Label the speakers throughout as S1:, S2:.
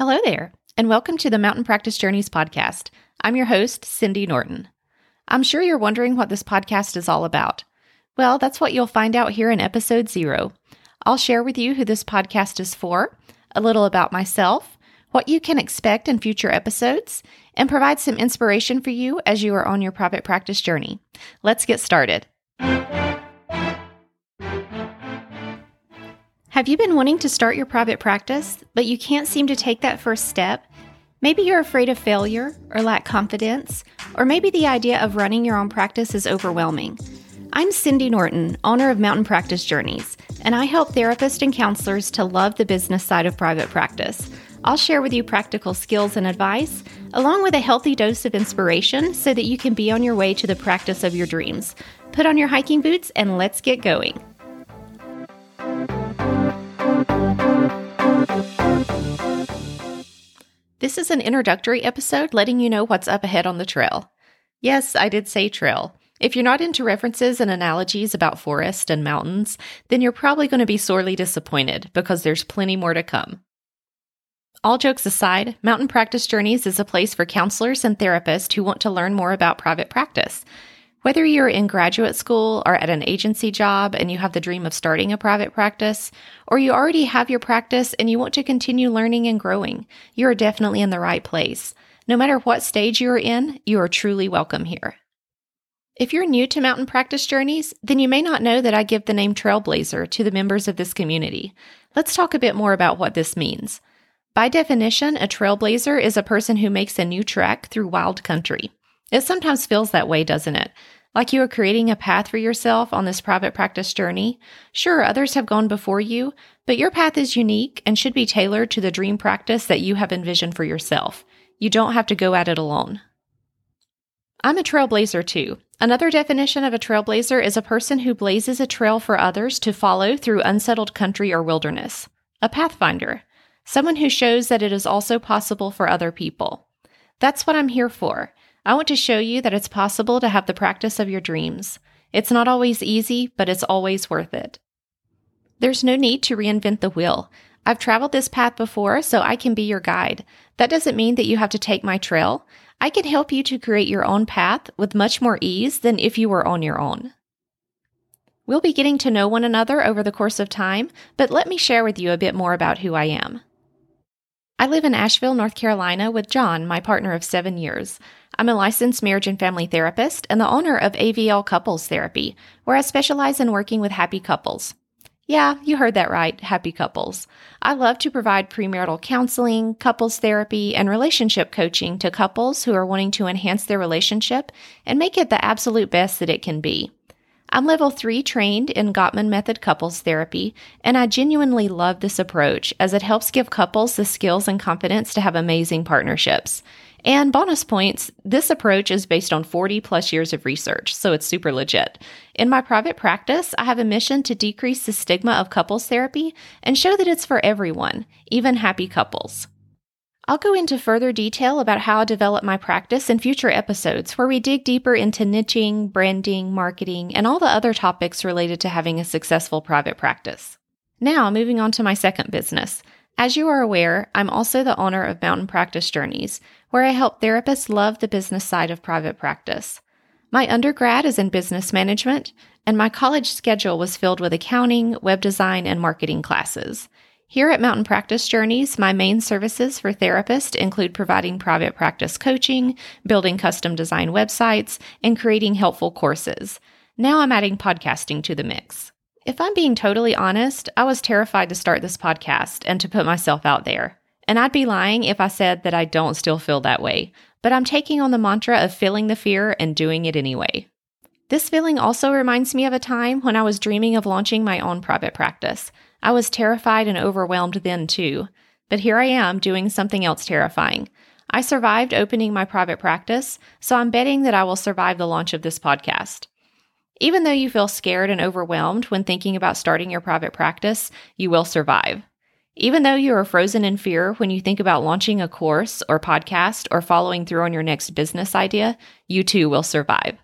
S1: Hello there, and welcome to the Mountain Practice Journeys podcast. I'm your host, Cindy Norton. I'm sure you're wondering what this podcast is all about. Well, that's what you'll find out here in episode zero. I'll share with you who this podcast is for, a little about myself, what you can expect in future episodes, and provide some inspiration for you as you are on your private practice journey. Let's get started. Have you been wanting to start your private practice, but you can't seem to take that first step? Maybe you're afraid of failure or lack confidence, or maybe the idea of running your own practice is overwhelming. I'm Cindy Norton, owner of Mountain Practice Journeys, and I help therapists and counselors to love the business side of private practice. I'll share with you practical skills and advice, along with a healthy dose of inspiration so that you can be on your way to the practice of your dreams. Put on your hiking boots and let's get going. This is an introductory episode letting you know what's up ahead on the trail. Yes, I did say trail. If you're not into references and analogies about forest and mountains, then you're probably going to be sorely disappointed because there's plenty more to come. All jokes aside, Mountain Practice Journeys is a place for counselors and therapists who want to learn more about private practice. Whether you're in graduate school or at an agency job and you have the dream of starting a private practice, or you already have your practice and you want to continue learning and growing, you are definitely in the right place. No matter what stage you are in, you are truly welcome here. If you're new to mountain practice journeys, then you may not know that I give the name Trailblazer to the members of this community. Let's talk a bit more about what this means. By definition, a trailblazer is a person who makes a new trek through wild country. It sometimes feels that way, doesn't it? Like you are creating a path for yourself on this private practice journey. Sure, others have gone before you, but your path is unique and should be tailored to the dream practice that you have envisioned for yourself. You don't have to go at it alone. I'm a trailblazer too. Another definition of a trailblazer is a person who blazes a trail for others to follow through unsettled country or wilderness. A pathfinder. Someone who shows that it is also possible for other people. That's what I'm here for. I want to show you that it's possible to have the practice of your dreams. It's not always easy, but it's always worth it. There's no need to reinvent the wheel. I've traveled this path before, so I can be your guide. That doesn't mean that you have to take my trail. I can help you to create your own path with much more ease than if you were on your own. We'll be getting to know one another over the course of time, but let me share with you a bit more about who I am. I live in Asheville, North Carolina with John, my partner of seven years. I'm a licensed marriage and family therapist and the owner of AVL Couples Therapy, where I specialize in working with happy couples. Yeah, you heard that right, happy couples. I love to provide premarital counseling, couples therapy, and relationship coaching to couples who are wanting to enhance their relationship and make it the absolute best that it can be. I'm level three trained in Gottman Method couples therapy, and I genuinely love this approach as it helps give couples the skills and confidence to have amazing partnerships. And bonus points, this approach is based on 40 plus years of research, so it's super legit. In my private practice, I have a mission to decrease the stigma of couples therapy and show that it's for everyone, even happy couples. I'll go into further detail about how I develop my practice in future episodes where we dig deeper into niching, branding, marketing, and all the other topics related to having a successful private practice. Now, moving on to my second business. As you are aware, I'm also the owner of Mountain Practice Journeys, where I help therapists love the business side of private practice. My undergrad is in business management, and my college schedule was filled with accounting, web design, and marketing classes. Here at Mountain Practice Journeys, my main services for therapists include providing private practice coaching, building custom design websites, and creating helpful courses. Now I'm adding podcasting to the mix. If I'm being totally honest, I was terrified to start this podcast and to put myself out there. And I'd be lying if I said that I don't still feel that way, but I'm taking on the mantra of feeling the fear and doing it anyway. This feeling also reminds me of a time when I was dreaming of launching my own private practice. I was terrified and overwhelmed then too, but here I am doing something else terrifying. I survived opening my private practice, so I'm betting that I will survive the launch of this podcast. Even though you feel scared and overwhelmed when thinking about starting your private practice, you will survive. Even though you are frozen in fear when you think about launching a course or podcast or following through on your next business idea, you too will survive.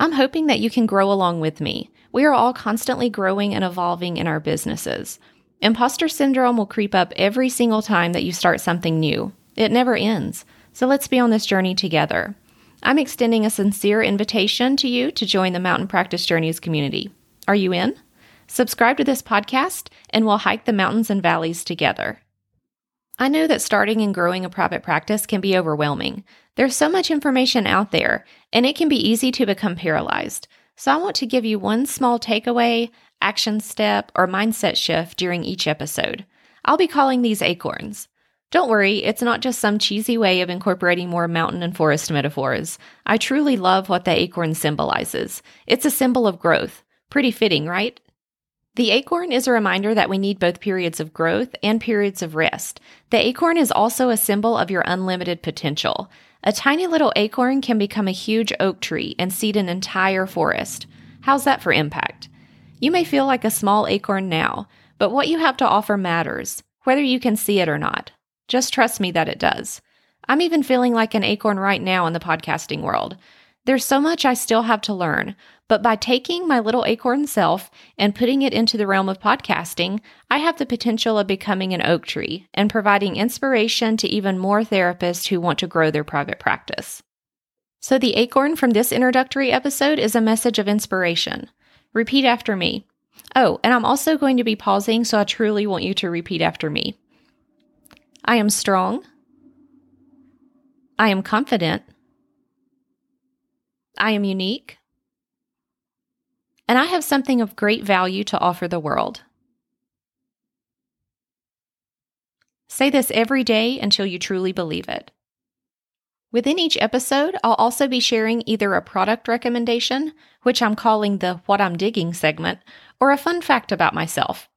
S1: I'm hoping that you can grow along with me. We are all constantly growing and evolving in our businesses. Imposter syndrome will creep up every single time that you start something new. It never ends. So let's be on this journey together. I'm extending a sincere invitation to you to join the Mountain Practice Journeys community. Are you in? Subscribe to this podcast and we'll hike the mountains and valleys together. I know that starting and growing a private practice can be overwhelming. There's so much information out there, and it can be easy to become paralyzed. So, I want to give you one small takeaway, action step, or mindset shift during each episode. I'll be calling these acorns. Don't worry, it's not just some cheesy way of incorporating more mountain and forest metaphors. I truly love what the acorn symbolizes. It's a symbol of growth. Pretty fitting, right? The acorn is a reminder that we need both periods of growth and periods of rest. The acorn is also a symbol of your unlimited potential. A tiny little acorn can become a huge oak tree and seed an entire forest. How's that for impact? You may feel like a small acorn now, but what you have to offer matters, whether you can see it or not. Just trust me that it does. I'm even feeling like an acorn right now in the podcasting world. There's so much I still have to learn, but by taking my little acorn self and putting it into the realm of podcasting, I have the potential of becoming an oak tree and providing inspiration to even more therapists who want to grow their private practice. So, the acorn from this introductory episode is a message of inspiration. Repeat after me. Oh, and I'm also going to be pausing, so I truly want you to repeat after me. I am strong. I am confident. I am unique. And I have something of great value to offer the world. Say this every day until you truly believe it. Within each episode, I'll also be sharing either a product recommendation, which I'm calling the What I'm Digging segment, or a fun fact about myself.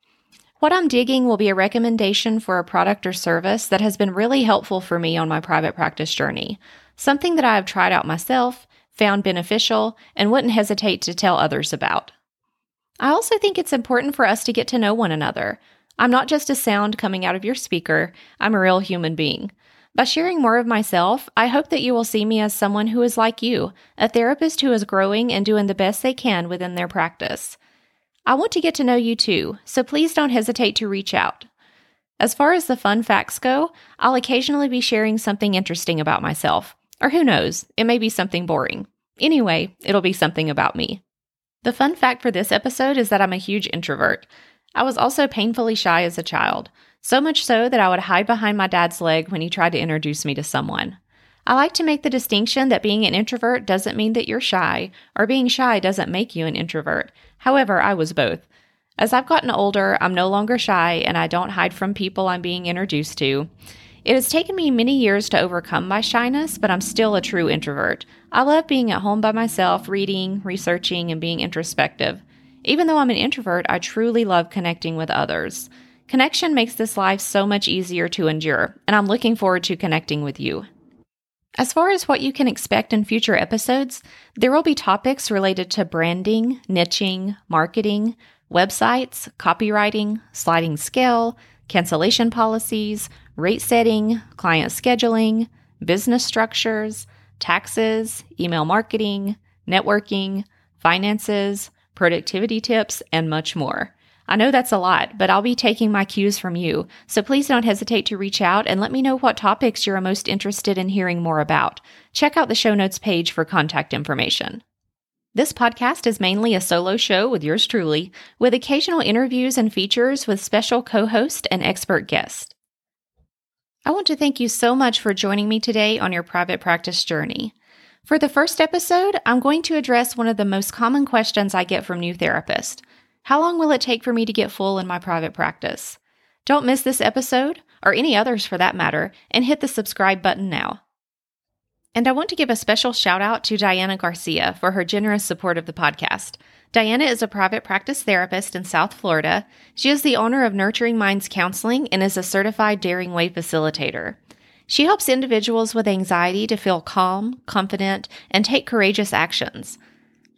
S1: What I'm digging will be a recommendation for a product or service that has been really helpful for me on my private practice journey, something that I have tried out myself, found beneficial, and wouldn't hesitate to tell others about. I also think it's important for us to get to know one another. I'm not just a sound coming out of your speaker, I'm a real human being. By sharing more of myself, I hope that you will see me as someone who is like you, a therapist who is growing and doing the best they can within their practice. I want to get to know you too, so please don't hesitate to reach out. As far as the fun facts go, I'll occasionally be sharing something interesting about myself. Or who knows, it may be something boring. Anyway, it'll be something about me. The fun fact for this episode is that I'm a huge introvert. I was also painfully shy as a child, so much so that I would hide behind my dad's leg when he tried to introduce me to someone. I like to make the distinction that being an introvert doesn't mean that you're shy, or being shy doesn't make you an introvert. However, I was both. As I've gotten older, I'm no longer shy and I don't hide from people I'm being introduced to. It has taken me many years to overcome my shyness, but I'm still a true introvert. I love being at home by myself, reading, researching, and being introspective. Even though I'm an introvert, I truly love connecting with others. Connection makes this life so much easier to endure, and I'm looking forward to connecting with you. As far as what you can expect in future episodes, there will be topics related to branding, niching, marketing, websites, copywriting, sliding scale, cancellation policies, rate setting, client scheduling, business structures, taxes, email marketing, networking, finances, productivity tips, and much more. I know that's a lot, but I'll be taking my cues from you, so please don't hesitate to reach out and let me know what topics you're most interested in hearing more about. Check out the show notes page for contact information. This podcast is mainly a solo show with yours truly, with occasional interviews and features with special co host and expert guests. I want to thank you so much for joining me today on your private practice journey. For the first episode, I'm going to address one of the most common questions I get from new therapists how long will it take for me to get full in my private practice? Don't miss this episode, or any others for that matter, and hit the subscribe button now. And I want to give a special shout out to Diana Garcia for her generous support of the podcast. Diana is a private practice therapist in South Florida. She is the owner of Nurturing Minds Counseling and is a certified Daring Way facilitator. She helps individuals with anxiety to feel calm, confident, and take courageous actions.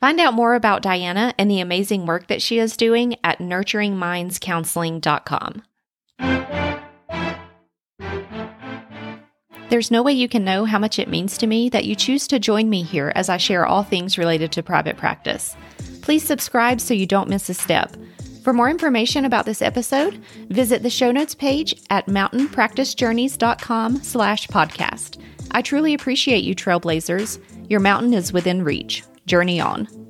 S1: Find out more about Diana and the amazing work that she is doing at nurturingmindscounseling.com. There's no way you can know how much it means to me that you choose to join me here as I share all things related to private practice. Please subscribe so you don't miss a step. For more information about this episode, visit the show notes page at mountainpracticejourneys.com slash podcast. I truly appreciate you, trailblazers. Your mountain is within reach. Journey on.